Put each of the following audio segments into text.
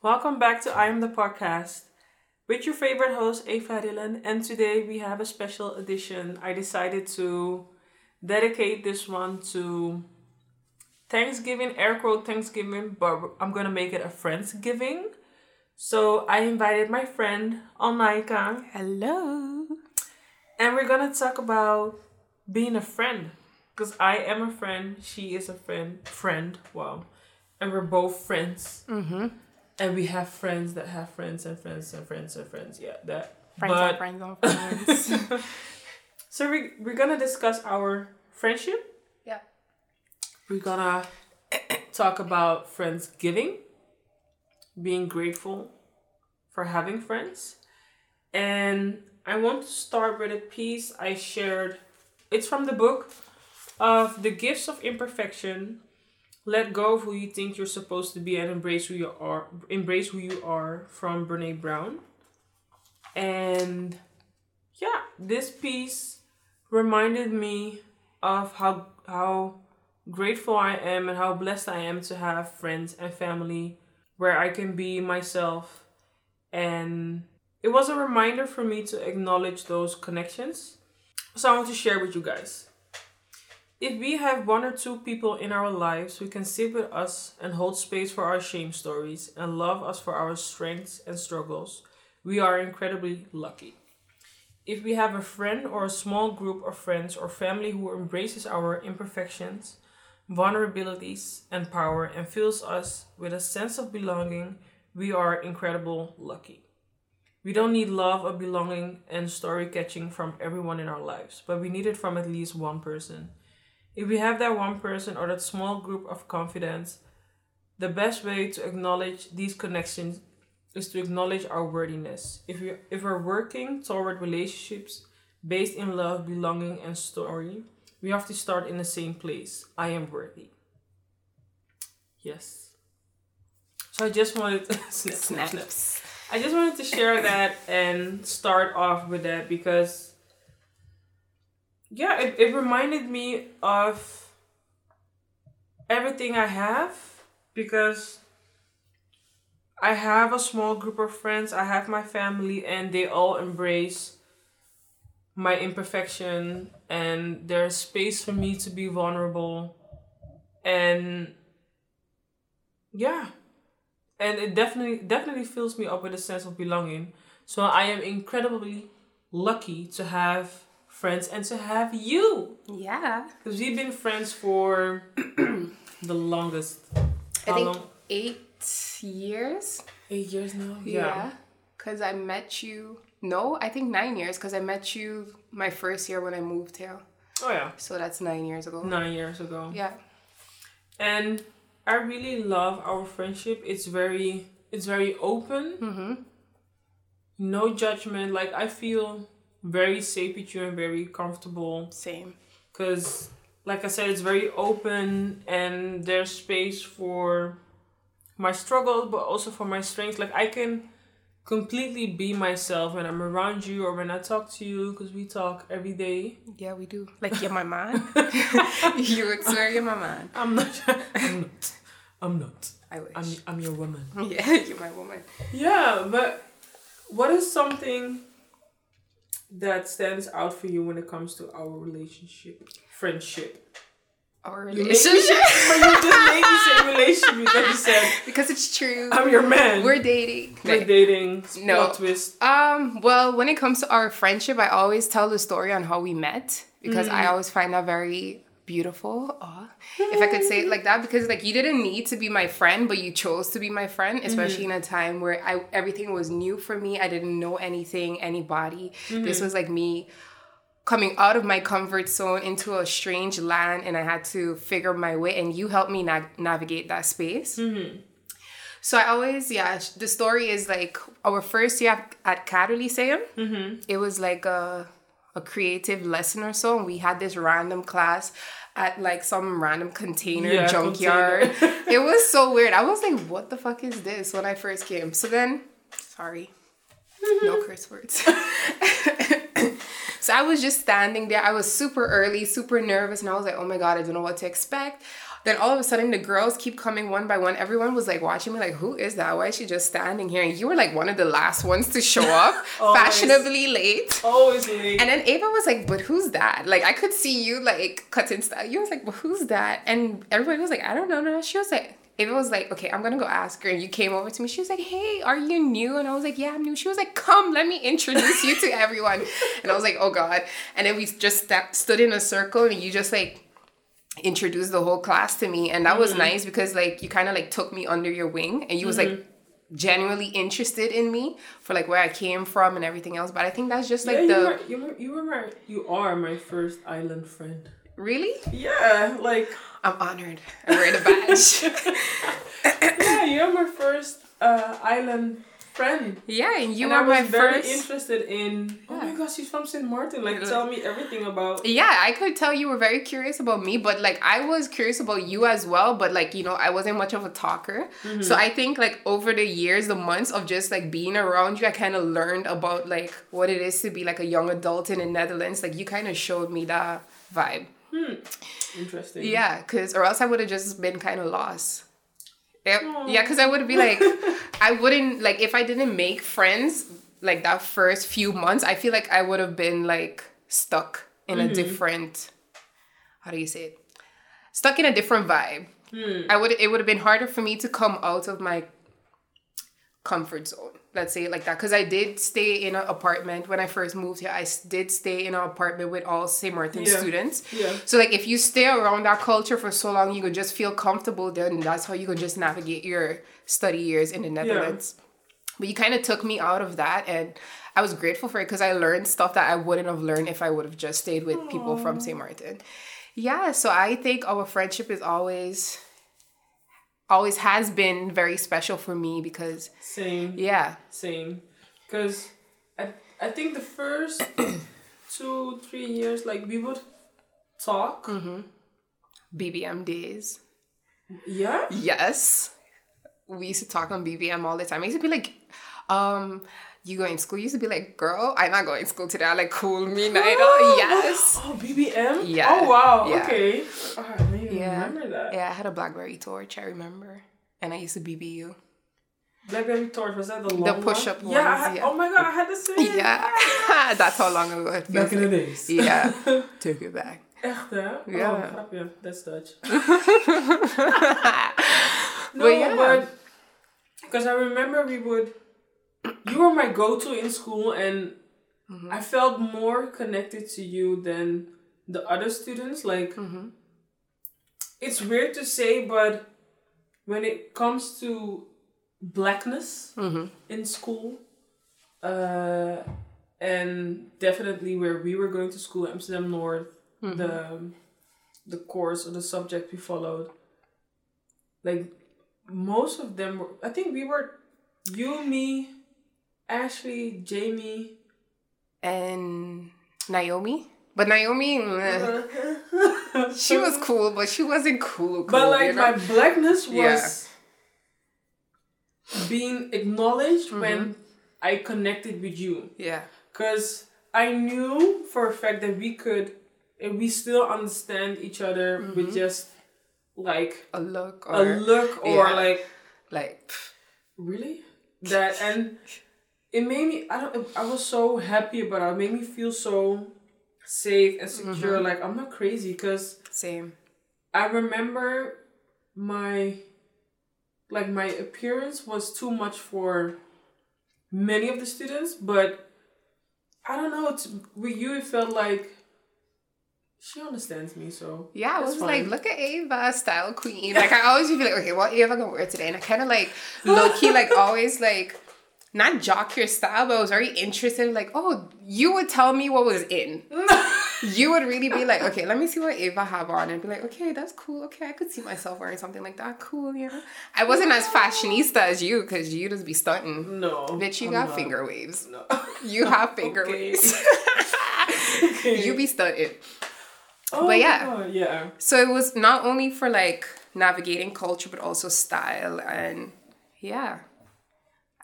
Welcome back to I Am the Podcast with your favorite host, Eva Dylan. And today we have a special edition. I decided to dedicate this one to Thanksgiving, air quote Thanksgiving, but I'm gonna make it a Friendsgiving. So I invited my friend Onaika. Hello. And we're gonna talk about being a friend. Because I am a friend, she is a friend. Friend, wow. And we're both friends. Mm-hmm. And we have friends that have friends and friends and friends and friends. Yeah, that. Friends but, on friends on friends. so we, we're gonna discuss our friendship. yeah. We're gonna talk about friends giving, being grateful for having friends. And I want to start with a piece I shared. It's from the book of The Gifts of Imperfection. Let go of who you think you're supposed to be and embrace who you are. Embrace who you are from Brene Brown. And yeah, this piece reminded me of how how grateful I am and how blessed I am to have friends and family where I can be myself and it was a reminder for me to acknowledge those connections. So I want to share with you guys. If we have one or two people in our lives who can sit with us and hold space for our shame stories and love us for our strengths and struggles, we are incredibly lucky. If we have a friend or a small group of friends or family who embraces our imperfections, vulnerabilities, and power and fills us with a sense of belonging, we are incredible lucky. We don't need love or belonging and story catching from everyone in our lives, but we need it from at least one person. If we have that one person or that small group of confidence, the best way to acknowledge these connections is to acknowledge our worthiness. If we if we're working toward relationships based in love, belonging, and story, we have to start in the same place. I am worthy. Yes. So I just wanted to snap, snap. Snaps. I just wanted to share that and start off with that because yeah, it, it reminded me of everything I have because I have a small group of friends, I have my family, and they all embrace my imperfection, and there's space for me to be vulnerable. And yeah, and it definitely definitely fills me up with a sense of belonging. So I am incredibly lucky to have friends and to have you Yeah. because we've been friends for the longest. I How think long? eight years. Eight years now. Yeah. Because I met you. No, I think nine years because I met you my first year when I moved here. Oh yeah. So that's nine years ago. Nine years ago. Yeah. And I really love our friendship. It's very it's very open. Mm-hmm. No judgment. Like I feel very safe with you and very comfortable Same. because like I said it's very open and there's space for my struggles but also for my strengths. Like I can completely be myself when I'm around you or when I talk to you because we talk every day. Yeah, we do. Like, you're my man. you swear you're my man. I'm not I'm not. I'm not. I wish. I'm I'm your woman. yeah, you're my woman. Yeah, but what is something that stands out for you when it comes to our relationship, friendship? Our You made me relationship. but you just made me say relationship because you said because it's true. I'm your man. We're dating. We're dating. No. Twist. Um, well, when it comes to our friendship, I always tell the story on how we met because I always find that very beautiful. Aw. If I could say it like that, because like you didn't need to be my friend, but you chose to be my friend, especially mm-hmm. in a time where I everything was new for me. I didn't know anything, anybody. This mm-hmm. was like me coming out of my comfort zone into a strange land and I had to figure my way and you helped me na- navigate that space. Mm-hmm. So I always, yeah, the story is like our first year at- at Cadre Mm-hmm. It was like a, a creative lesson or so. And we had this random class at like some random container Yeah, junkyard. it was so weird. I was like, what the fuck is this when I first came? So then, sorry, no curse words. So I was just standing there. I was super early, super nervous, and I was like, oh my God, I don't know what to expect. Then all of a sudden, the girls keep coming one by one. Everyone was like watching me, like, "Who is that? Why is she just standing here?" And you were like one of the last ones to show up, fashionably late. Always late. And then Ava was like, "But who's that?" Like I could see you like cutting stuff. You was like, "But who's that?" And everybody was like, "I don't know." No, she was like. Ava was like, okay, I'm gonna go ask her. And you came over to me. She was like, hey, are you new? And I was like, yeah, I'm new. She was like, come, let me introduce you to everyone. And I was like, oh God. And then we just sta- stood in a circle and you just like introduced the whole class to me. And that was nice because like you kind of like took me under your wing and you was like genuinely interested in me for like where I came from and everything else. But I think that's just like yeah, you the were, you were, you were my, you are my first island friend. really? Yeah, like I'm honored. I wear the badge. yeah, you're my first uh, island friend. yeah, and you and were I was my very first. interested in. Oh my Yeah. gosh, she's from St. Martin. Like, tell me everything about. yeah, I could tell you were very curious about me, but like I was curious about you as well. But like you know, I wasn't much of a talker, Mm-hmm. so I think like over the years, the months of just like being around you, I kind of learned about like what it is to be like a young adult in the Netherlands. Like you kind of showed me that vibe. Hmm. Interesting. Yeah, cause or else I would have just been kind of lost. Yep. Yeah, cause I would be like, I wouldn't like if I didn't make friends like that first few months. I feel like I would have been like stuck in a mm-hmm. different. How do you say it? Stuck in a different vibe. Hmm. I would. It would have been harder for me to come out of my comfort zone. Let's say it like that. Because I did stay in an apartment when I first moved here i did stay in an apartment with all St. Martin Yeah. students. Yeah. So like if you stay around that culture for so long, you could just feel comfortable. Then that's how you can just navigate your study years in the Netherlands. yeah. But you kind of took me out of that, and I was grateful for it because I learned stuff that I wouldn't have learned if I would have just stayed with people from St. Martin. Yeah, so I think our friendship is always, always has been very special for me because Same. yeah, Same. Because I, I think the first two, three years, like, we would talk. Mm-hmm. BBM days. Yeah? Yes. We used to talk on BBM all the time. I used to be like, um, you going to school? You used to be like, girl, I'm not going to school today. I like cool me night. Oh, yes. Oh, BBM? Yeah. Oh, wow. Yeah. Okay. I didn't even Yeah. remember that. Yeah, I had a Blackberry torch, I remember. And I used to BB you. Blackberry torch, was that the long push-up one? Yeah, ones, had, yeah. oh my god, I had the same. Yeah. That's how long ago it feels Back in the days. Yeah. Took it back. Echt hè? Ja. Oh, grapje. That's Dutch. no, But yeah. but because I remember we would, you were my go-to in school, and Mm-hmm. I felt more connected to you than the other students. Like, Mm-hmm. It's weird to say, but when it comes to blackness Mm-hmm. in school, uh, and definitely where we were going to school, Amsterdam North, the the course or the subject we followed, like most of them were. I think we were you, me, Ashley, Jamie. And Naomi. But Naomi, she was cool, but she wasn't cool. cool But like you know? my blackness was Yeah. being acknowledged when mm-hmm. I connected with you. yeah. Because I knew for a fact that we could, and we still understand each other with mm-hmm. just like A look a or look or yeah. like, like pff, really? That, and it made me, I don't, I was so happy about it. It made me feel so safe and secure. Mm-hmm. Like, I'm not crazy because same. I remember my like my appearance was too much for many of the students, but I don't know. It's, with you, it felt like she understands me. So Yeah, I was fine. like, look at Ava, style queen. Like I always be like, okay, what Ava gonna wear today? And I kind of like low key, like always like not jock your style, but I was very interested. Like, oh, you would tell me what was in. you would really be like, okay, let me see what Ava have on, and be like, okay, that's cool. Okay, I could see myself wearing something like that. Cool, you know. I wasn't as fashionista as you, cause you just be stunting. no, Bitch, you I'm got not. finger waves. No. You have finger Okay. waves. Okay. you be stunting. Oh but yeah. Yeah. So it was not only for like navigating culture, but also style. And yeah,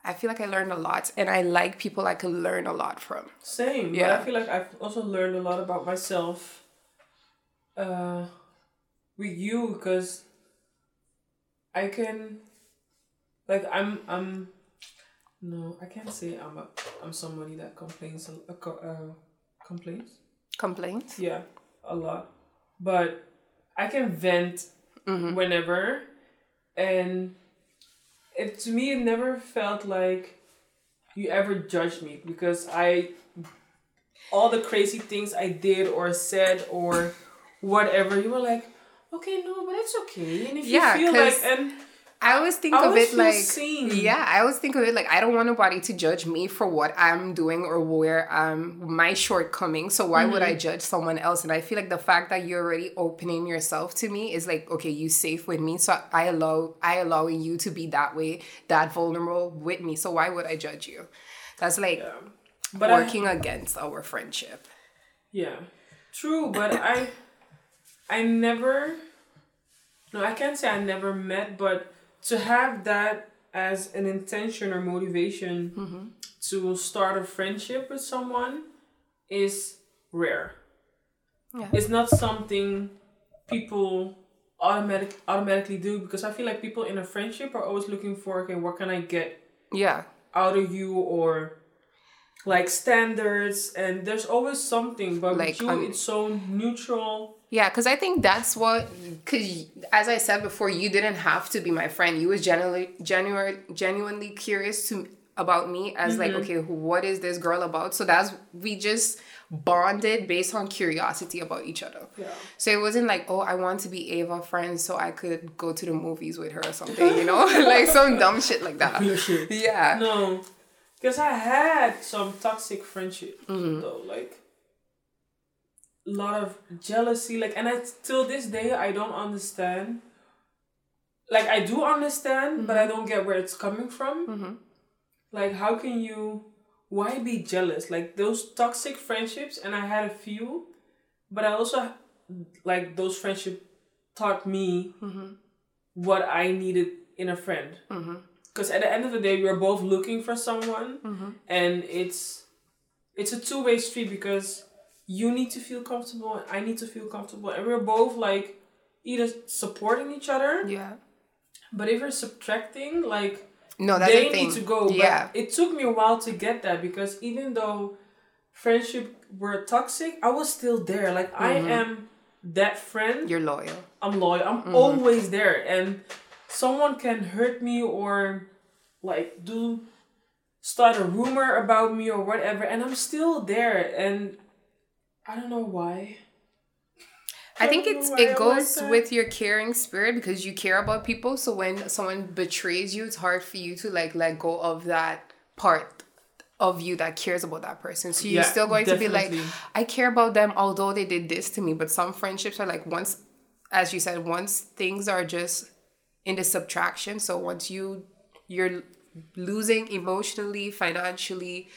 I feel like I learned a lot. And I like people I could learn a lot from. Same. But Yeah. I feel like I've also learned a lot about myself. Uh, with you because I can like I'm I'm no I can't say I'm a I'm somebody that complains a, a uh, complains Complaints? yeah a lot but I can vent whenever and it to me it never felt like you ever judged me because I all the crazy things I did or said or whatever you were like okay no but it's okay. And if Yeah, you feel like and I always think I of it like seen. yeah, I always think of it like I don't want nobody to judge me for what I'm doing or where um my shortcomings. So why would Mm-hmm. I judge someone else? And I feel like the fact that you're already opening yourself to me is like okay, you safe with me, so I allow I allowing you to be that way, that vulnerable with me. So why would I judge you? That's like but I, working against our friendship. Yeah, true. But I, I never. No, I can't say I never met, but to have that as an intention or motivation mm-hmm. to start a friendship with someone is rare. Yeah. It's not something people automatic automatically do because I feel like people in a friendship are always looking for okay, what can I get Yeah. out of you or like standards and there's always something but Like, you um, it's so neutral Yeah, because I think that's what, because as I said before, you didn't have to be my friend. You was genuinely, genuine, genuinely curious to about me as like, okay, what is this girl about? So that's we just bonded based on curiosity about each other. Yeah. So it wasn't like, oh, I want to be Ava friends so I could go to the movies with her or something, you know, like some dumb shit like that. Yeah. no because i had some toxic friendship mm-hmm. though like a lot of jealousy like and i till this day i don't understand. Like i do understand but i mm-hmm. don't get where it's coming from. Mm-hmm. Like how can you why be jealous? Like those toxic friendships and i had a few but i also like those friendships taught me what i needed in a friend because at the end of the day we are both looking for someone and it's it's a two-way street because you need to feel comfortable and i need to feel comfortable and we're both like either supporting each other Yeah. but if we're subtracting like No, that's they the thing. need to go. But Yeah. it took me a while to get that because even though friendship were toxic, I was still there. Like I Mm-hmm. am that friend. You're loyal. I'm loyal. I'm Mm-hmm. always there. And someone can hurt me or like do start a rumor about me or whatever, and I'm still there. And I don't know why. I think it's I it like goes that. with your caring spirit because you care about people. So when someone betrays you, it's hard for you to like let go of that part of you that cares about that person. So you're Yeah, still going to be like. I care about them, although they did this to me. But some friendships are like once, as you said, once things are just in the subtraction. So once you you're losing emotionally, financially,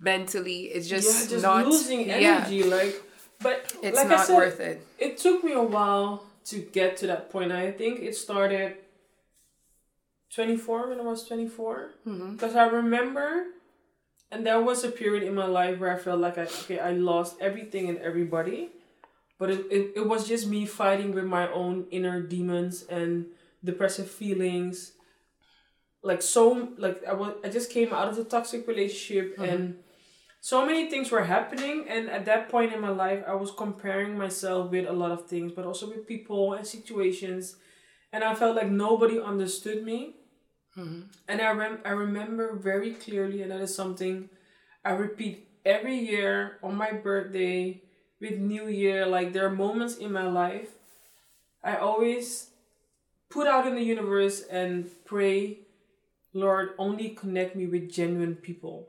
mentally, it's just, yeah, just not losing yeah, energy. Like, but it's like I not said, worth it. it took me a while to get to that point. I think it started 24 when I was 24. Mm-hmm. Because I remember, and there was a period in my life where I felt like I, okay, I lost everything and everybody. But it, it, it was just me fighting with my own inner demons and depressive feelings. Like so, like I was, I just came out of the toxic relationship mm-hmm. and so many things were happening. And at that point in my life i was comparing myself with a lot of things but also with people and situations. And i felt like nobody understood me. Mm-hmm. And I, rem- I remember very clearly and that is something i repeat every year on my birthday with new year like there are moments in my life i always put out in the universe and pray lord only connect me with genuine people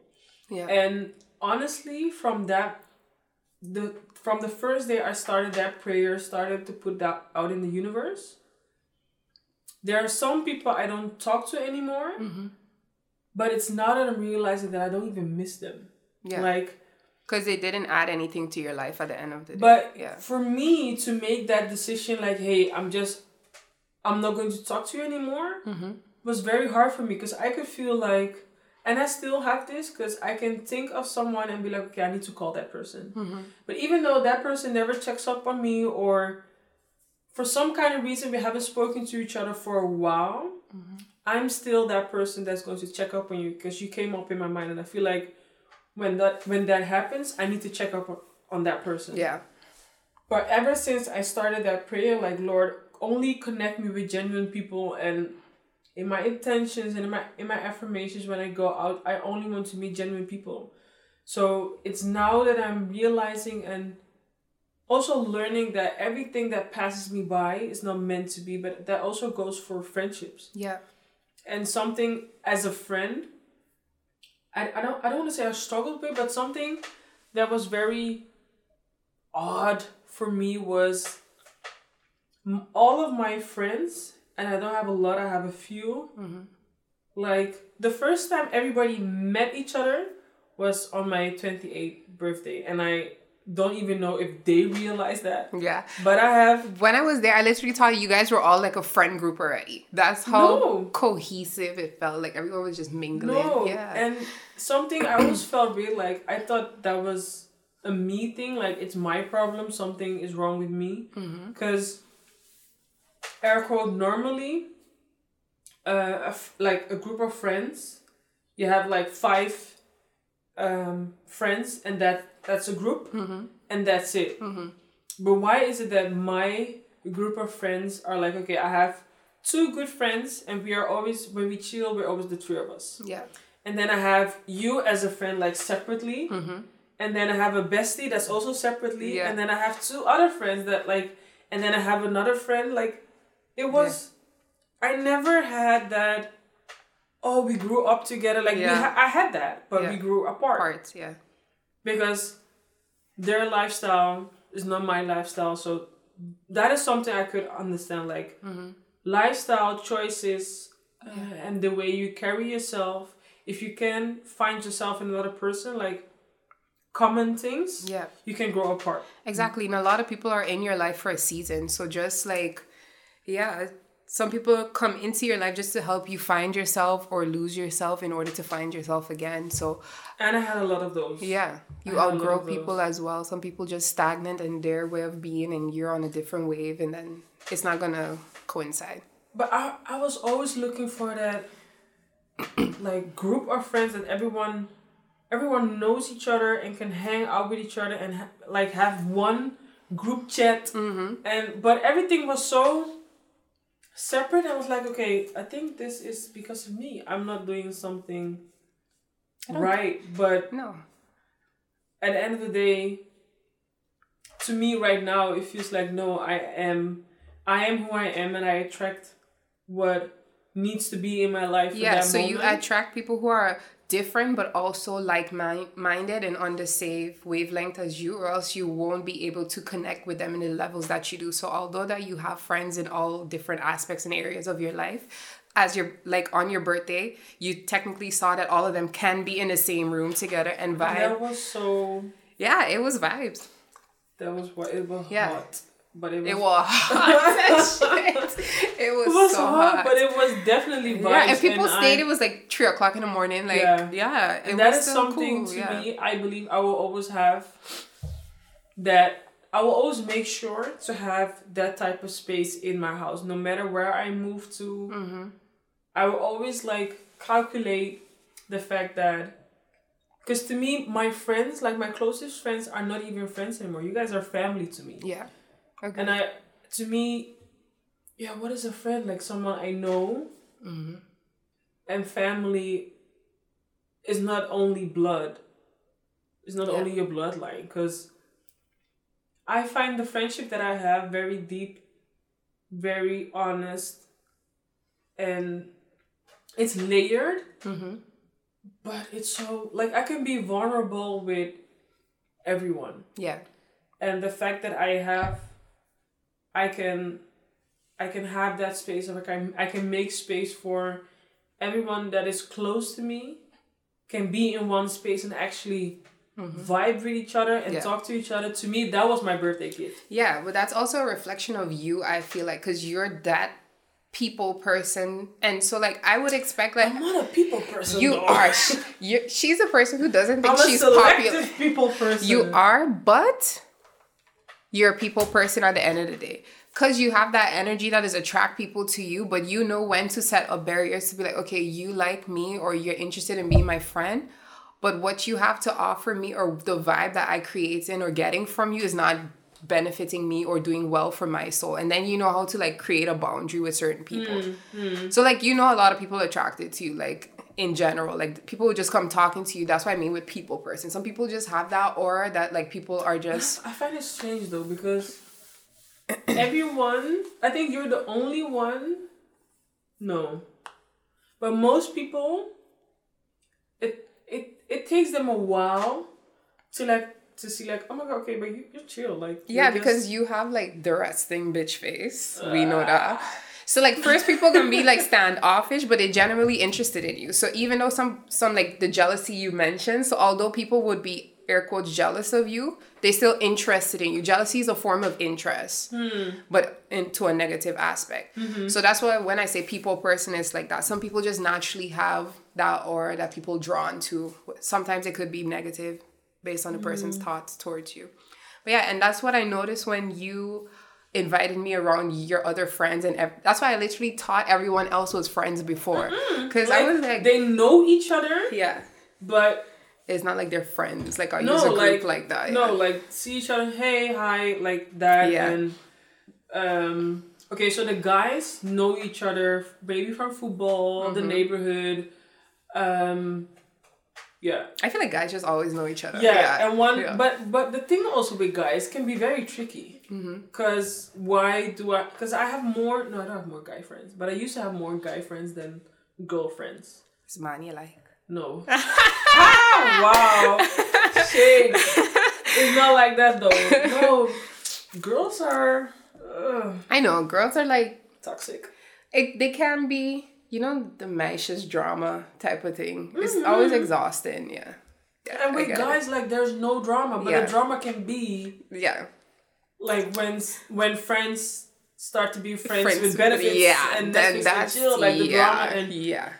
Yeah. and honestly, from that, the from the first day I started that prayer, started to put that out in the universe. There are some people I don't talk to anymore, mm-hmm. but it's now that I'm realizing that I don't even miss them. Yeah. Like, Because they didn't add anything to your life at the end of the day. but yeah. for me to make that decision, like, hey, I'm just, I'm not going to talk to you anymore, mm-hmm. was very hard for me because I could feel like, and I still have this because I can think of someone and be like, okay, I need to call that person. Mm-hmm. But even though that person never checks up on me or for some kind of reason we haven't spoken to each other for a while, mm-hmm. I'm still that person that's going to check up on you because you came up in my mind, and I feel like when that when that happens, I need to check up on, on that person. Yeah. But ever since I started that prayer, like Lord, only connect me with genuine people and in my intentions and in my in my affirmations when I go out, I only want to meet genuine people. So it's now that I'm realizing and also learning that everything that passes me by is not meant to be, but that also goes for friendships. Yeah. And something as a friend, I, I don't I don't want to say I struggled with, but something that was very odd for me was all of my friends, and I don't have a lot, I have a few. Mm-hmm. Like the first time everybody met each other was on my 28th birthday, and I don't even know if they realized that. Yeah. But I have When I was there, I literally thought you guys were all like a friend group already. That's how No. cohesive it felt. Like everyone was just mingling. no, Yeah. and something I always felt weird. Like I thought that was a me thing. Like it's my problem. Something is wrong with me. Mm-hmm. Because air quote normally, uh, a f- like a group of friends, you have like five um, friends, and that that's a group, and that's it. But why is it that my group of friends are like, okay, I have two good friends, and we are always when we chill, we're always the three of us. yeah. And then I have you as a friend, like separately. And then I have a bestie that's also separately. Yeah. And then I have two other friends that like, and then I have another friend. Like, it was, I never had that. Oh, we grew up together. Like we Yeah. ha- I had that, but Yeah. we grew apart Parts, yeah. because their lifestyle is not my lifestyle. So that is something I could understand. Like lifestyle choices uh, and the way you carry yourself. If you can find yourself in another person, like common things, Yeah. you can grow apart. Exactly. And a lot of people are in your life for a season. So just like, yeah, some people come into your life just to help you find yourself or lose yourself in order to find yourself again. So And I had a lot of those. yeah, you I had a lot outgrow people as well. Some people just stagnant in their way of being and you're on a different wave and then it's not gonna coincide. But I, I was always looking for that like group of friends that everyone everyone knows each other and can hang out with each other and ha- like have one group chat Mm-hmm. and but everything was so separate I was like okay I think this is because of me I'm not doing something right but No. at the end of the day to me right now it feels like no i am i am who i am and i attract what needs to be in my life Yeah, so you attract people who are different but also like minded and on the same wavelength as you, or else you won't be able to connect with them in the levels that you do. So although that you have friends in all different aspects and areas of your life, as you're like on your birthday, you technically saw that all of them can be in the same room together and vibe. that was so Yeah, it was vibes. that was what it was Yeah. hot but it was It was hot. It was, it was so hot, hot. but it was definitely vibes yeah, and people I- stayed. it was like three o'clock in the morning. Like, Yeah. yeah, and that is something cool, to yeah. me i believe i will always have that i will always make sure to have that type of space in my house no matter where i move to Mm-hmm. i will always like calculate the fact that because to me my friends like my closest friends are not even friends anymore you guys are family to me Yeah. Okay. and i to me yeah what is a friend like someone i know Mm-hmm. and family is not only blood it's not Yeah. only your bloodline because i find the friendship that i have very deep very honest and it's layered Mm-hmm. but it's so like i can be vulnerable with everyone Yeah. and the fact that i have i can i can have that space of like I, I can make space for everyone that is close to me can be in one space and actually vibe with each other and Mm-hmm. Yeah. talk to each other to me that was my birthday gift Yeah, but that's also a reflection of you. I feel like because you're that people person, and so like I would expect like i'm not a people person you though. are. She, you, she's a person who doesn't think i'm she's popular. people person You are, but you're a people person at the end of the day. because you have that energy that is attract people to you, but you know when to set up barriers to be like, okay, you like me or you're interested in being my friend, but what you have to offer me or the vibe that I create in or getting from you is not benefiting me or doing well for my soul. And then you know how to like create a boundary with certain people. Mm, mm. So like you know a lot of people attracted to you, like in general. Like people would just come talking to you. That's what I mean with people person. Some people just have that aura that like people are just I find it strange though because everyone, I think you're the only one. No, but most people, it it it takes them a while to like to see like oh my god okay but you, you're chill like Yeah, because just- you have like the resting bitch face. We know that. Ah. So like first people can be like standoffish, but they're generally interested in you. So even though some some like the jealousy you mentioned, so although people would be air quotes jealous of you, they still interested in you. Jealousy is a form of interest, hmm. but into a negative aspect. Mm-hmm. So that's why when I say people person, it's like that. Some people just naturally have that aura that people drawn to. Sometimes it could be negative based on the person's mm-hmm. thoughts towards you. But yeah, and that's what I noticed when you invited me around your other friends, and ev- that's why I literally taught everyone else was friends before, because I like, was like, they know each other yeah, but it's not like they're friends. Like I no use a like group like, that. no yeah. like see each other hey hi like that Yeah. and um okay so the guys know each other maybe from football the Mm-hmm. neighborhood um yeah I feel like guys just always know each other. yeah, and one yeah. but but the thing also with guys can be very tricky Mm-hmm. because why do i because i have more no i don't have more guy friends but i used to have more guy friends than girlfriends it's man you like. no ah, wow shade it's not like that though no girls are ugh, I know girls are like toxic it, they can be you know the meisjes drama type of thing. It's always exhausting. Yeah. Yeah, Mm-hmm. and with get it. guys like there's no drama but Yeah. the drama can be Yeah. Like when when friends start to be friends, Friends with benefits Yeah, and then that's chill like the yeah, drama and yeah,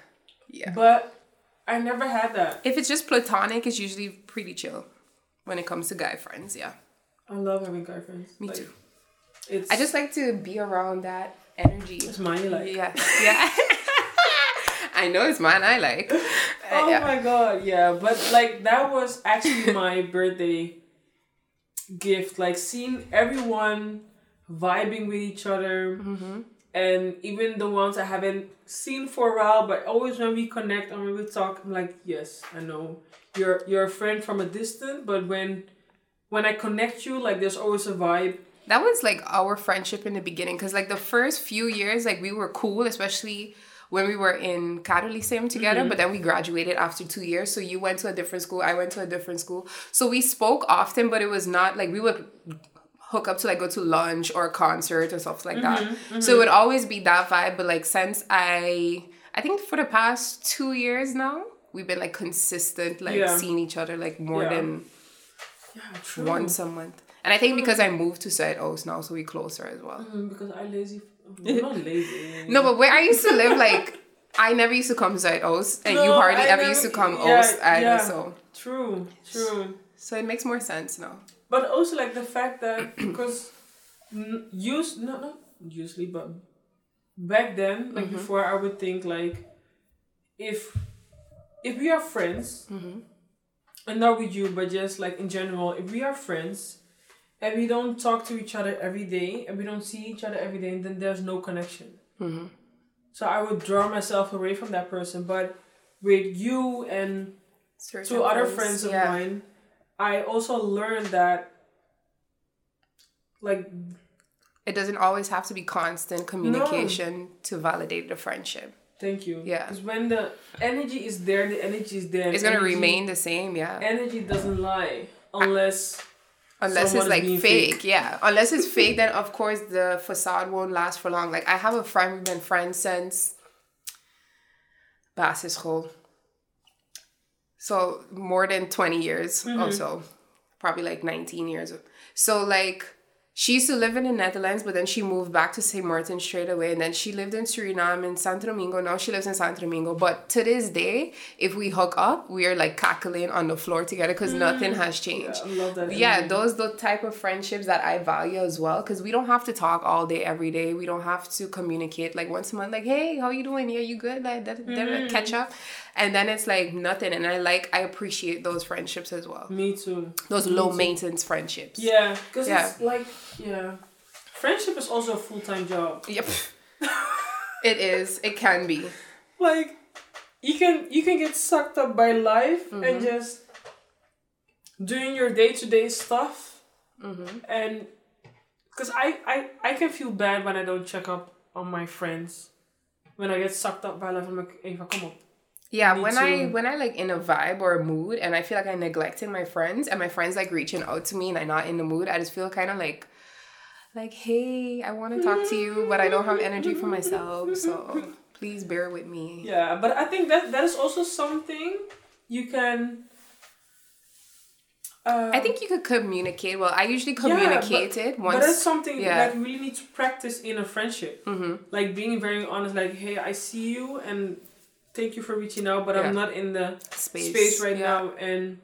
yeah. but I never had that. If it's just platonic, it's usually pretty chill when it comes to guy friends. Yeah, I love having guy friends. me Like, too. It's I just like to be around that energy. it's mine like Yeah, yeah. I know it's mine. I like. Uh, oh yeah. my god yeah but like that was actually my birthday gift like seeing everyone vibing with each other. Mm-hmm. and even the ones I haven't seen for a while but always when we connect and when we talk I'm like yes I know. You're you're a friend from a distance but when when I connect you like there's always a vibe. That was like our friendship in the beginning because like the first few years like we were cool especially when we were in Caddo Lyceum together mm-hmm. but then we graduated after two years so you went to a different school I went to a different school so we spoke often but it was not like we would hook up to like go to lunch or a concert or stuff like that mm-hmm, so it mm-hmm. would always be that vibe but like since I I think for the past two years now we've been like consistent like Yeah. seeing each other like more Yeah. than yeah once a month. And I think because I moved to Zuidoost now, so we closer as well. Mm, because I lazy Not lazy No, but where I used to live, like I never used to come to Zuidoost, and you hardly I ever never- used to come yeah, Oaks either. yeah. So, true true so it makes more sense now. But also like the fact that because use not not usually but back then like mm-hmm. before I would think like if if we are friends mm-hmm. and not with you but just like in general if we are friends and we don't talk to each other every day and we don't see each other every day then there's no connection mm-hmm. so I would draw myself away from that person but with you and Certain two other friends of yeah. mine, I also learned that like It doesn't always have to be constant communication to validate the friendship. thank you. Yeah. Because when the energy is there, the energy is there. It's gonna Energy- remain the same, yeah. Energy doesn't lie unless Unless someone it's like fake. fake. yeah. Unless it's fake, then of course the facade won't last for long. Like I have a friend, we've been friends since basisschool. So more than 20 years Mm-hmm. or so. Probably like 19 years. So like she used to live in the Netherlands, but then she moved back to St. Martin straight away. And then she lived in Suriname and Santo Domingo. Now she lives in Santo Domingo. But to this day, if we hook up, we are like cackling on the floor together because mm. nothing has changed. Yeah, I love that. Yeah, those the type of friendships that I value as well. Because we don't have to talk all day, every day. We don't have to communicate like once a month, like, hey, how are you doing? Yeah, you good? Like, that, mm. catch up. And then it's like nothing. And I like, I appreciate those friendships as well. Me too. Those Me low too. maintenance friendships. Yeah, because yeah. it's like yeah. Friendship is also a full time job. Yep. it is. It can be. Like you can you can get sucked up by life mm-hmm. and just doing your day to day stuff. Mm-hmm. And because I, I I can feel bad when I don't check up on my friends. When I get sucked up by life, I'm like, Eva, come on. Yeah, when to... I when I like in a vibe or a mood and I feel like I neglected my friends and my friends like reaching out to me and I'm not in the mood, I just feel kind of like like, hey, I want to talk to you, but I don't have energy for myself, so please bear with me. Yeah, but I think that that is also something you can. Uh, I think you could communicate. Well, I usually communicate yeah, it once. But that's something yeah. that you really need to practice in a friendship. Mm-hmm. Like being very honest, like, hey, I see you and thank you for reaching out, but yeah. I'm not in the space, space right yeah. now. And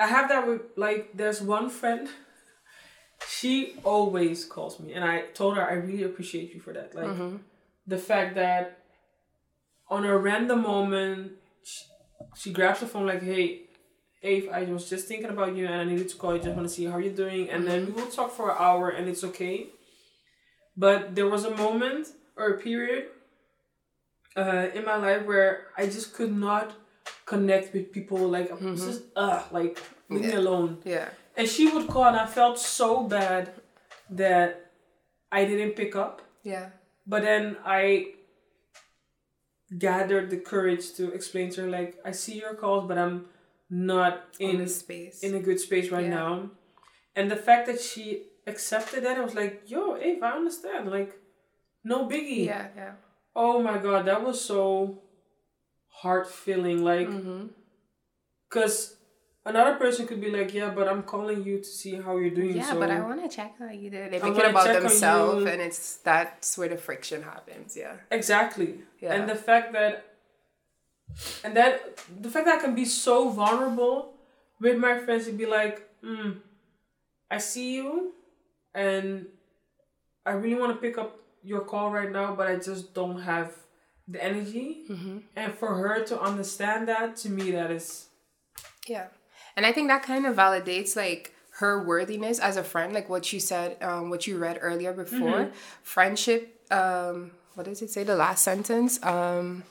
I have that with like there's one friend. She always calls me, and I told her I really appreciate you for that. Like mm-hmm. the fact that on a random moment, she, she grabs the phone like, "Hey, Ave, I was just thinking about you, and I needed to call you. Just want to see how you're doing, and mm-hmm. then we will talk for an hour, and it's okay." But there was a moment or a period uh, in my life where I just could not connect with people. Like mm-hmm. just uh like leave yeah. me alone. Yeah. And she would call, and I felt so bad that I didn't pick up. Yeah. But then I gathered the courage to explain to her like I see your calls, but I'm not in a space in a good space right yeah. now. And the fact that she accepted that, I was like, "Yo, Eve, I understand. Like, no biggie." Yeah, yeah. Oh my god, that was so heart filling. Like, because mm-hmm. another person could be like, "Yeah, but I'm calling you to see how you're doing." Yeah, so but I want to check how you did. They make it about themselves, and it's that's where the friction happens. Yeah. Exactly. Yeah. And the fact that, and that the fact that I can be so vulnerable with my friends and be like, mm, "I see you," and I really want to pick up your call right now, but I just don't have the energy. Mm-hmm. And for her to understand that, to me, that is. Yeah. And I think that kind of validates like her worthiness as a friend, like what you said, um, what you read earlier before. Mm-hmm. Friendship, um, what does it say? The last sentence. Um,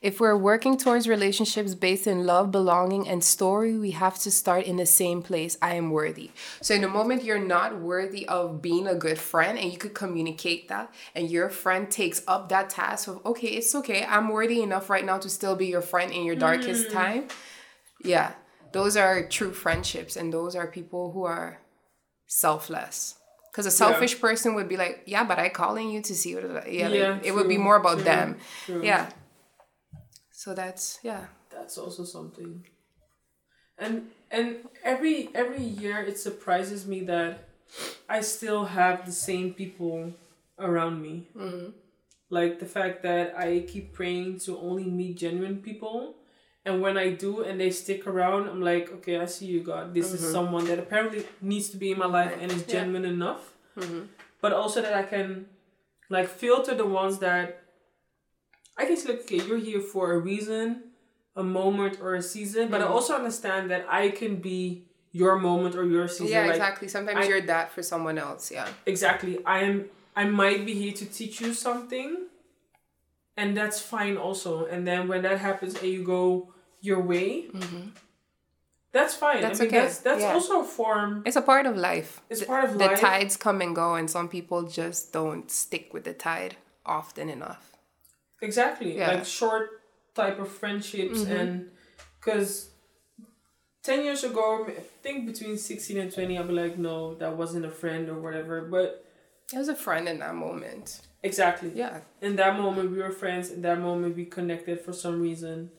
if we're working towards relationships based in love, belonging, and story, we have to start in the same place. I am worthy. So, in the moment you're not worthy of being a good friend, and you could communicate that, and your friend takes up that task of, okay, it's okay, I'm worthy enough right now to still be your friend in your darkest mm. time. Yeah, those are true friendships, and those are people who are selfless. Because a selfish yeah. person would be like, yeah, but I calling you to see what. Yeah, yeah like, it would be more about true, them. True. Yeah. So that's yeah. That's also something. And and every every year it surprises me that I still have the same people around me. Mm-hmm. Like the fact that I keep praying to only meet genuine people. And when I do and they stick around, I'm like, okay, I see you, God. This mm-hmm. is someone that apparently needs to be in my life and is genuine yeah. enough. Mm-hmm. But also that I can like filter the ones that I can say, okay, you're here for a reason, a moment, or a season. But mm-hmm. I also understand that I can be your moment or your season. Yeah, like, exactly. Sometimes I, you're that for someone else. Yeah. Exactly. I am. I might be here to teach you something, and that's fine also. And then when that happens, and you go your way. Mm-hmm. That's fine. That's I mean, okay. That's, that's yeah. also a form. It's a part of life. It's part of the life. The tides come and go, and some people just don't stick with the tide often enough. Exactly. Yeah. Like short type of friendships mm-hmm. and because 10 years ago, I think between 16 and 20, I'd be like, no, that wasn't a friend or whatever. But it was a friend in that moment. Exactly. Yeah. In that moment, we were friends. In that moment, we connected for some reason.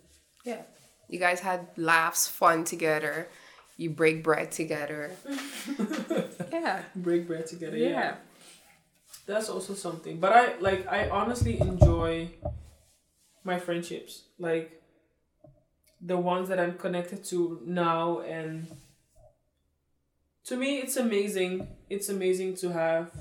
Yeah. You guys had laughs, fun together. You break bread together. Yeah. break bread together. Yeah. yeah. That's also something. But I like I honestly enjoy my friendships. Like the ones that I'm connected to now and to me it's amazing. It's amazing to have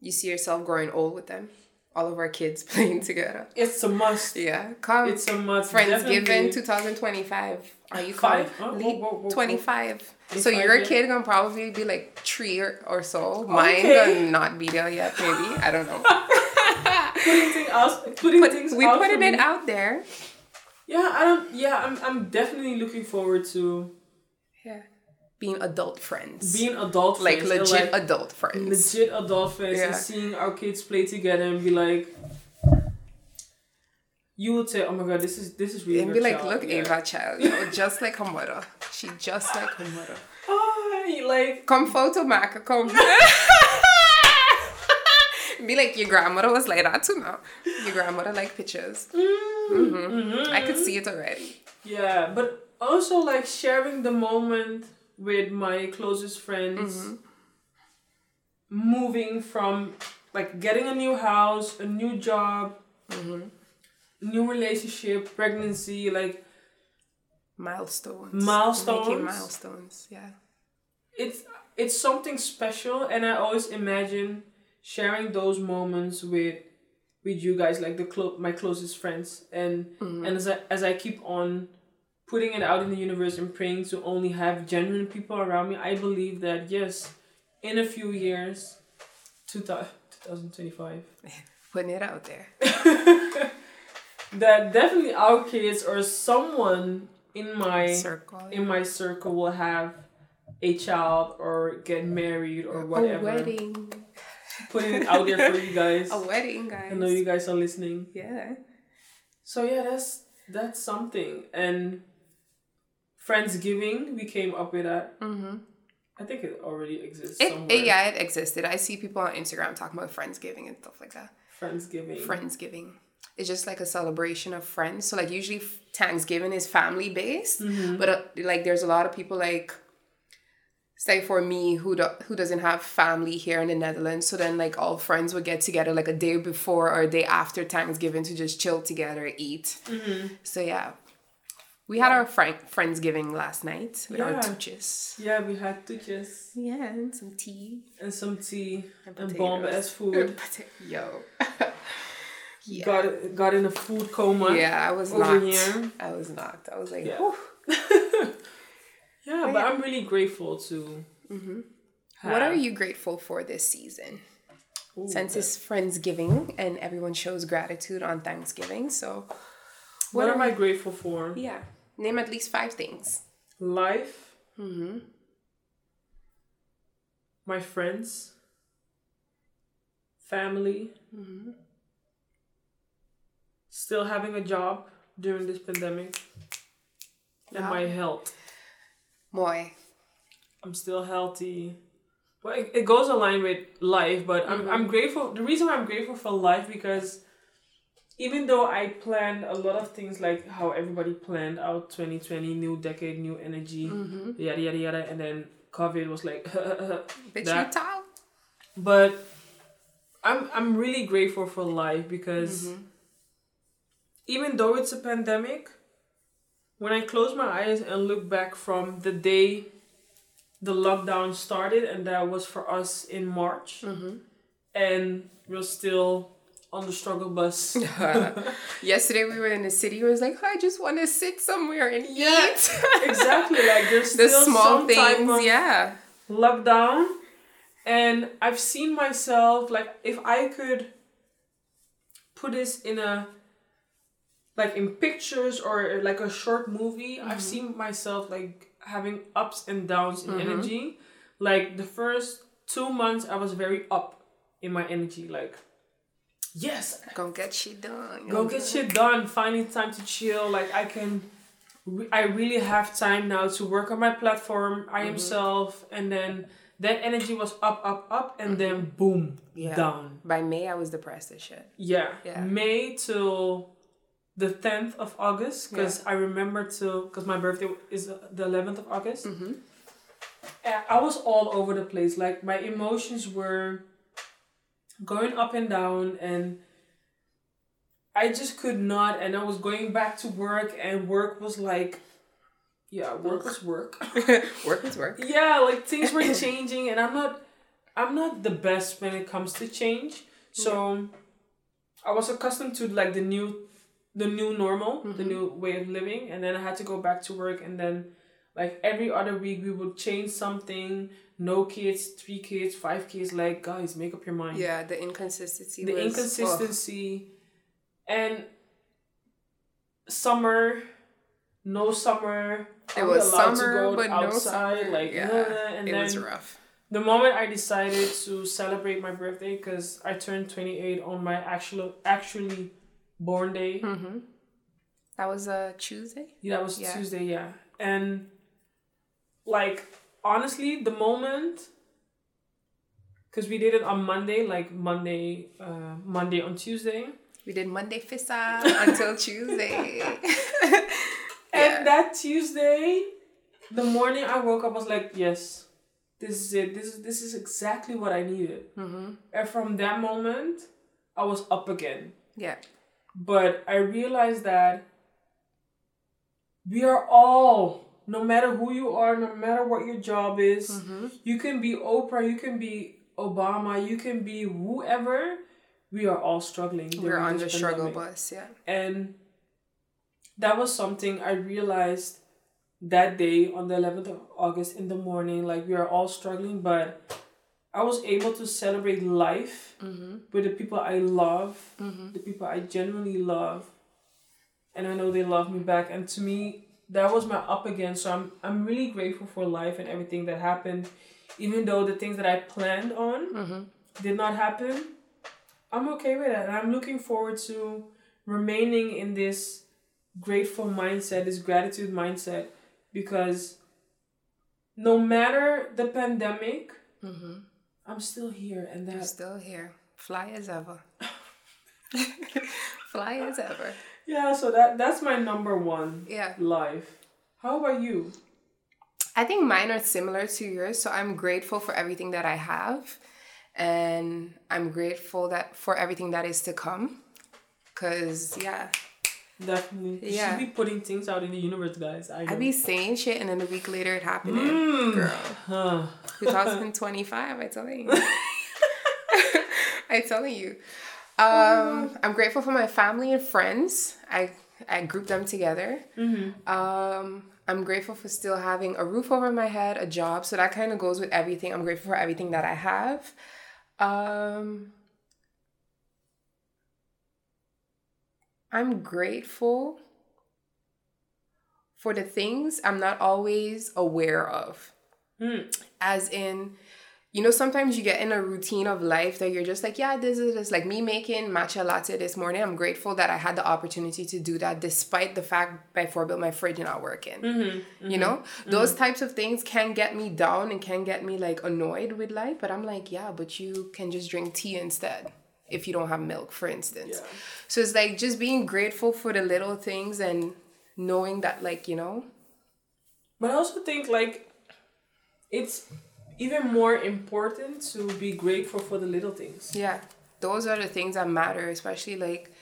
You see yourself growing old with them. All of our kids playing together. it's a must. Yeah. Come. It's a must. Friendsgiving Definitely. 2025. Are you Five. Oh, whoa, whoa, whoa, whoa. 25. So 25, your kid gonna probably be like three or, or so. Mine Okay. gonna not be there yet, maybe. I don't know. putting things out putting But things we out putting it me. out there. Yeah, I don't yeah, I'm I'm definitely looking forward to Yeah. Being adult friends. being adult like friends legit like, adult friends. legit adult friends Yeah. and seeing our kids play together and be like you would say, Oh my god, this is this is really and be like, child." look, yeah. Ava child, you know, just like her mother. She just like her mother. Oh, like Come photo Maca, come. be like your grandmother was like that too now. Your grandmother like pictures. mm, I could see it already. Yeah, but also like sharing the moment with my closest friends. Mm-hmm. Moving from like getting a new house, a new job, Mm-hmm. new relationship, pregnancy, like Milestones. Milestones. Making milestones. Yeah. it's it's something special and I always imagine sharing those moments with with you guys like the clo- my closest friends and Mm-hmm. and as I, as I keep on putting it out in the universe and praying to only have genuine people around me I believe that yes in a few years 2000 2025 Putting it out there. that definitely our kids or someone in my Circle. in my circle will have a child or get married or whatever A wedding. putting it out there for you guys A wedding, guys. I know you guys are listening Yeah. so yeah that's that's something and friendsgiving we came up with that Mm-hmm. I think it already exists It, somewhere it, yeah, it existed. I see people on Instagram talking about Friendsgiving and stuff like that. friendsgiving Friendsgiving. It's just like a celebration of friends. So like usually Thanksgiving is family based, but uh, like there's a lot of people like say for me who do, who doesn't have family here in the Netherlands. So then like all friends would get together like a day before or a day after Thanksgiving to just chill together, eat. So yeah. We had our friend Friendsgiving last night with our Yeah. touches. yeah we had just Yeah, and some tea. and some tea and, potatoes. bomb ass food Yo. yeah. got got in a food coma Yeah, I was over knocked. here I was knocked. I was like, Yeah. Yeah but I'm really grateful to mm-hmm. what are you grateful for this season? Ooh, Since it's Friendsgiving and everyone shows gratitude on Thanksgiving, so what am I grateful for yeah, name at least five things. life, Mm-hmm. my friends, family, Mm-hmm. still having a job during this pandemic, and my health. Moy. I'm still healthy. Well, it, it goes aligned with life, but I'm, I'm grateful. The reason why I'm grateful for life because even though I planned a lot of things like how everybody planned out 2020, new decade, new energy, mm-hmm. yada yada yada, and then COVID was like, Bitch, That- you but I'm I'm really grateful for life because mm-hmm. even though it's a pandemic, when I close my eyes and look back from the day the lockdown started, and that was for us in March, mm-hmm. and we're still on the struggle bus. Yesterday we were in the city. It was like, I just want to sit somewhere and Yeah, eat. exactly. Like there's the small things, yeah. lockdown and i've seen myself like if i could put this in a like in pictures or like a short movie i've mm-hmm. seen myself like having ups and downs in mm-hmm. energy like the first two months i was very up in my energy like yes Go get shit done. go get shit done finding time to chill like i can i really have time now to work on my platform i Mm-hmm. am self and then that energy was up up up and then boom Mm-hmm. Yeah. down By May, I was depressed as shit. yeah, Yeah. may till the 10th of august because i remember till because my birthday is the 11th of august Mm-hmm. I was all over the place. Like my emotions were going up and down and I just could not and I was going back to work and work was like yeah, work was work. work was work. Yeah, like things were changing and I'm not I'm not the best when it comes to change. So yeah. I was accustomed to like the new the new normal, mm-hmm. the new way of living and then I had to go back to work and then like every other week we would change something no kids three kids five kids like guys make up your mind yeah the inconsistency the was, inconsistency oh. and summer no summer it was summer but outside, no summer like yeah, and it then was rough the moment i decided to celebrate my birthday because i turned 28 on my actual actually born day mm-hmm. that was a tuesday yeah that was yeah. tuesday yeah and like honestly the moment because we did it on monday like monday uh monday on tuesday. We did monday fissa until tuesday. And that tuesday the morning i woke up I was like yes this is it. This is this is exactly what i needed. Mm-hmm. and from that moment i was up again. Yeah. But i realized that we are all no matter who you are, no matter what your job is, mm-hmm. you can be Oprah, you can be Obama, you can be whoever. We are all struggling. We're on the struggle bus, yeah. And that was something I realized that day on the 11th of August in the morning. Like, we are all struggling, but I was able to celebrate life mm-hmm. with the people I love, mm-hmm. the people I genuinely love. And I know they love me back. And to me, that was my up again. So I'm I'm really grateful for life and everything that happened, even though the things that I planned on mm-hmm. did not happen. I'm okay with that, and I'm looking forward to remaining in this grateful mindset, this gratitude mindset, because no matter the pandemic, mm-hmm. I'm still here, and that I'm still here, fly as ever, fly as ever. Yeah, so that that's my number one. Yeah. Life. How about you? I think mine are similar to yours. So I'm grateful for everything that I have, and I'm grateful that for everything that is to come. Cause yeah. Definitely. You yeah. should be putting things out in the universe, guys. I I be saying shit and then a week later it happening. Mm. Girl. Huh. 2025, I tell you. I telling you. Um, I'm grateful for my family and friends. I I group them together. Mm-hmm. Um, I'm grateful for still having a roof over my head, a job. So that kind of goes with everything. I'm grateful for everything that I have. Um, I'm grateful for the things I'm not always aware of. Mm. As in, you know, sometimes you get in a routine of life that you're just like, yeah, this is this. Like me making matcha latte this morning, I'm grateful that I had the opportunity to do that despite the fact by built my fridge not working. Mm-hmm, mm-hmm, you know, mm-hmm. those types of things can get me down and can get me like annoyed with life. But I'm like, yeah, but you can just drink tea instead if you don't have milk, for instance. Yeah. So it's like just being grateful for the little things and knowing that, like, you know. But I also think like it's even more important to be grateful for the little things. Yeah, those are the things that matter, especially like.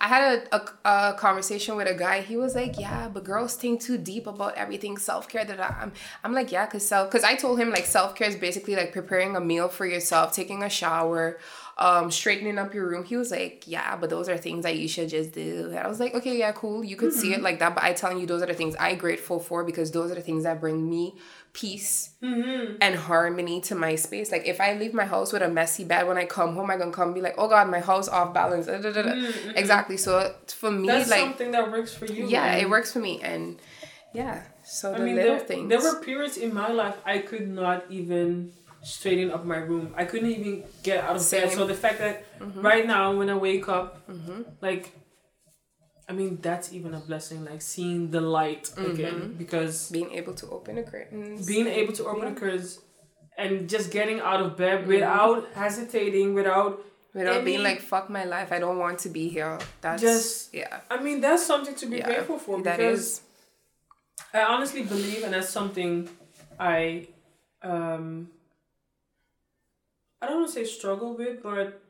I had a, a, a conversation with a guy. He was like, "Yeah, but girls think too deep about everything self care." That I'm, I'm like, "Yeah, cause self, cause I told him like self care is basically like preparing a meal for yourself, taking a shower, um, straightening up your room. He was like, yeah, but those are things that you should just do. And I was like, okay, yeah, cool. You could mm-hmm. see it mm-hmm. like that. But I telling you, those are the things I'm grateful for because those are the things that bring me peace mm-hmm. and harmony to my space. Like if I leave my house with a messy bed, when I come home, I'm gonna come be like, oh God, my house off balance. Mm-hmm. Exactly. So for me, That's like something that works for you. Yeah, man. it works for me. And yeah. So the I mean, little there, things. There were periods in my life I could not even straighten up my room. I couldn't even get out of Same. bed. So the fact that mm-hmm. right now when I wake up, mm-hmm. like, I mean that's even a blessing. Like seeing the light mm-hmm. again because being able to open the curtains, being able to open yeah. the curtains, and just getting out of bed mm-hmm. without hesitating, without without any, being like fuck my life. I don't want to be here. That's just yeah. I mean that's something to be yeah, grateful for because that is. I honestly believe, and that's something I um I don't want to say struggle with, but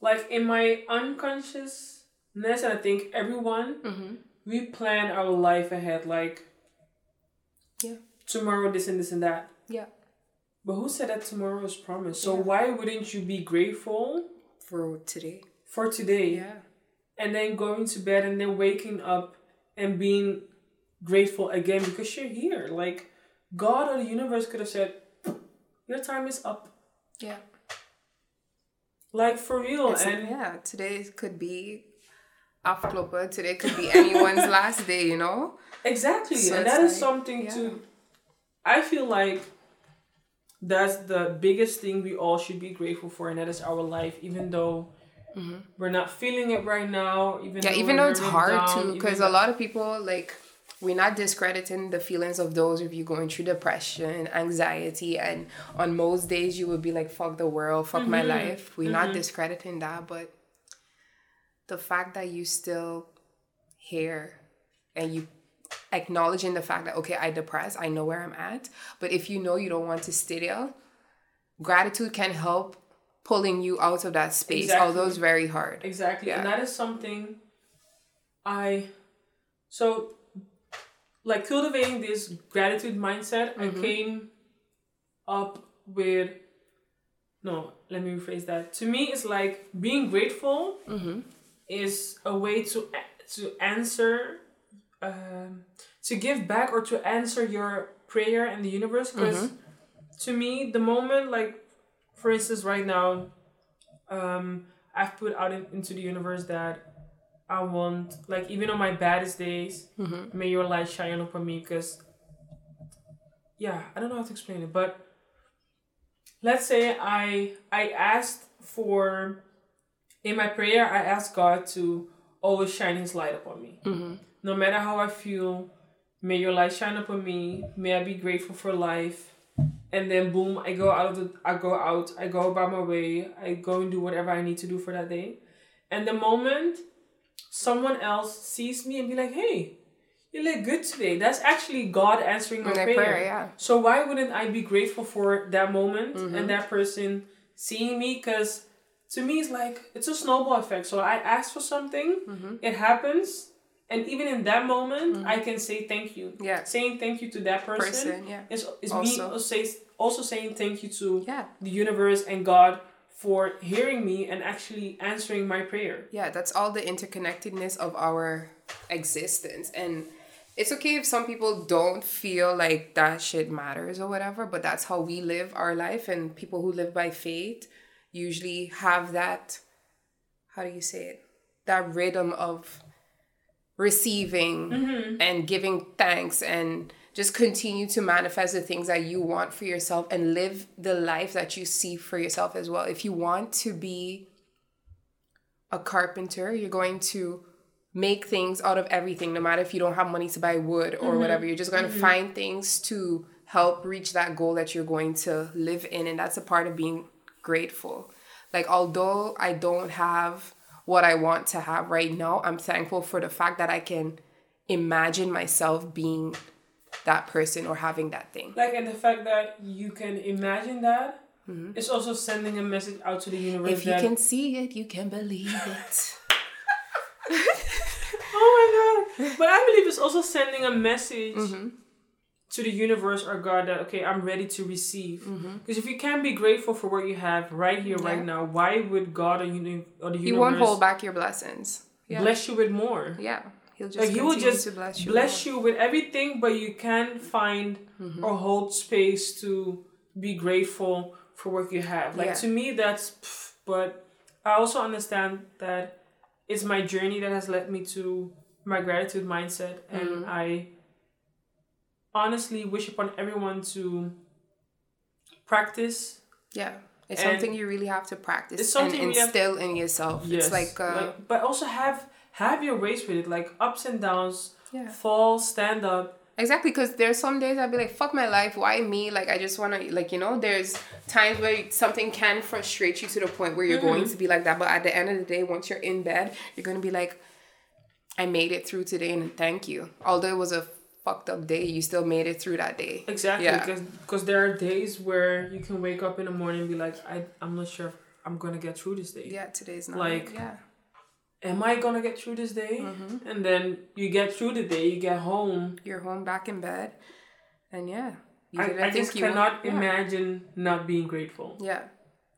like in my unconsciousness, and I think everyone Mm-hmm. we plan our life ahead, like Yeah. tomorrow this and this and that. Yeah. But who said that tomorrow is promised? So Yeah. why wouldn't you be grateful For today. for today? Yeah. and then going to bed and then waking up and being grateful again because you're here. Like God or the universe could have said, Your time is up. Yeah. Like for real. It's- and yeah, today could be afkloppen. Today could be anyone's last day, you know? exactly. So and that is like- something yeah. to I feel like that's the biggest thing we all should be grateful for and that is our life, even though we're not feeling it right now. Even Mm-hmm. Yeah, though even though it's hard down, to, because a lot of people, like, we're not discrediting the feelings of those of you going through depression, anxiety, and on most days you would be like, fuck the world, fuck my Mm-hmm. life. We're not discrediting that, but the fact that you still here and you acknowledging the fact that okay i depressed i know where i'm at but if you know you don't want to stay there gratitude can help pulling you out of that space Exactly. although it's very hard Exactly. And that is something I so like cultivating this gratitude mindset, I came up with no, let me rephrase that. To me it's like being grateful is a way to to answer um to give back or to answer your prayer in the universe. Because to me the moment like for instance right now um I've put out in, into the universe that I want like even on my baddest days, mm-hmm. may your light shine upon me because yeah, I don't know how to explain it, but let's say I I asked for in my prayer I asked God to always shine his light upon me. Mm-hmm. No matter how I feel, may your light shine upon me. May I be grateful for life. And then boom, I go out of the I go out, I go about my way, I go and do whatever I need to do for that day. And the moment someone else sees me and be like, hey, you look good today. That's actually God answering my prayer. prayer, yeah. So why wouldn't I be grateful for that moment Mm-hmm. and that person seeing me? Because to me, it's like it's a snowball effect. So I ask for something, Mm-hmm. it happens, and even in that moment, I can say thank you. Yeah. saying thank you to that person, Person, yeah. is is me Also. also, say, also saying thank you to Yeah. the universe and God for hearing me and actually answering my prayer. Yeah, that's all the interconnectedness of our existence. And it's okay if some people don't feel like that shit matters or whatever, but that's how we live our life. And people who live by faith usually have that, how do you say it? That rhythm of receiving mm-hmm. and giving thanks and just continue to manifest the things that you want for yourself and live the life that you see for yourself as well. If you want to be a carpenter, you're going to make things out of everything, no matter if you don't have money to buy wood or mm-hmm. whatever. You're just going to mm-hmm. find things to help reach that goal that you're going to live in. And that's a part of being grateful. Like, although I don't have what I want to have right now, I'm thankful for the fact that I can imagine myself being that person or having that thing. Like and the fact that you can imagine that, it's also sending a message out to the universe If you that can see it, you can believe it. Oh my god! But I believe it's also sending a message Mm-hmm. to the universe or God that okay, I'm ready to receive. Mm-hmm. Because if you can't be grateful for what you have right here, right now, why would God or, uni- or the universe? He won't hold back your blessings. Yeah. bless you with more? yeah. He'll just Like he will just bless you. bless you with everything, but you can't find Mm-hmm. or hold space to be grateful for what you have. Like Yeah. to me, that's. pff, but I also understand that it's my journey that has led me to my gratitude mindset, and Mm-hmm. I honestly wish upon everyone to practice. Yeah. It's And something you really have to practice it's and something have- instill in yourself. Yes, It's like, uh, but also have have your ways with it, like ups and downs. Yeah. Fall, stand up. Exactly, because there's some days I'd be like, fuck my life, why me? Like, I just want to, like, you know, there's times where something can frustrate you to the point where you're going Mm-hmm. to be like that. But at the end of the day, once you're in bed, you're going to be like, I made it through today and thank you. Although it was a fucked up day, you still made it through that day. Exactly, Yeah. because there are days where you can wake up in the morning and be like, I I'm not sure if I'm gonna get through this day. Yeah, today's not Like- yeah. Am I gonna get through this day? Mm-hmm. And then you get through the day, you get home. You're home back in bed, and yeah, you I, I just you cannot yeah. imagine not being grateful. Yeah,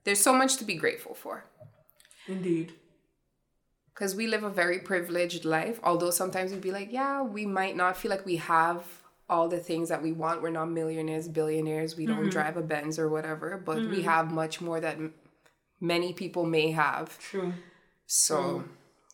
there's so much to be grateful for. Indeed. because we live a very privileged life although sometimes we'd be like yeah we might not feel like we have all the things that we want we're not millionaires billionaires we don't drive a benz or whatever but we have much more that m- many people may have True. so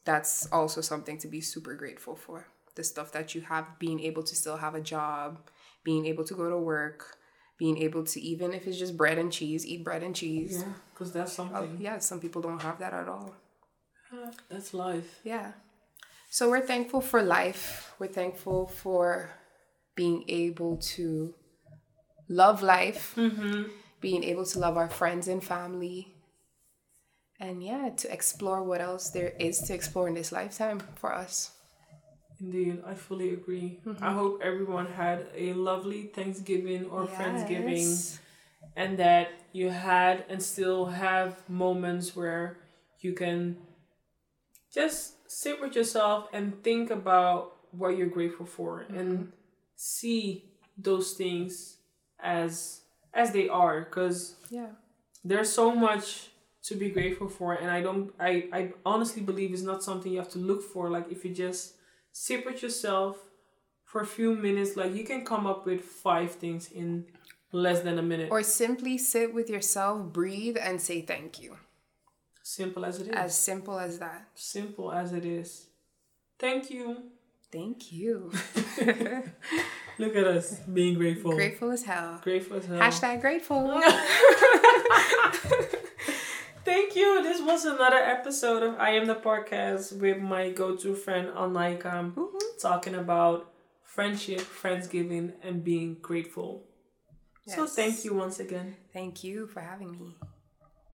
that's also something to be super grateful for the stuff that you have being able to still have a job being able to go to work being able to even if it's just bread and cheese eat bread and cheese Yeah, because that's Oh, something. yeah some people don't have that at all uh, That's life. Yeah. So we're thankful for life. We're thankful for being able to love life, mm-hmm. being able to love our friends and family, and yeah, to explore what else there is to explore in this lifetime for us. Indeed, I fully agree. Mm-hmm. I hope everyone had a lovely Thanksgiving or Friendsgiving and that you had and still have moments where you can just sit with yourself and think about what you're grateful for and see those things as as they are because Yeah. there's so much to be grateful for and i don't i i honestly believe it's not something you have to look for like if you just sit with yourself for a few minutes like you can come up with five things in less than a minute Or simply sit with yourself, breathe, and say thank you. simple as it is As simple as that. simple as it is thank you Thank you. look at us being grateful grateful as hell. grateful as hell Hashtag grateful. Thank you. This was another episode of I Am the Podcast with my go-to friend Onaikam mm-hmm. talking about friendship, friendsgiving, and being grateful. So thank you once again. Thank you for having me.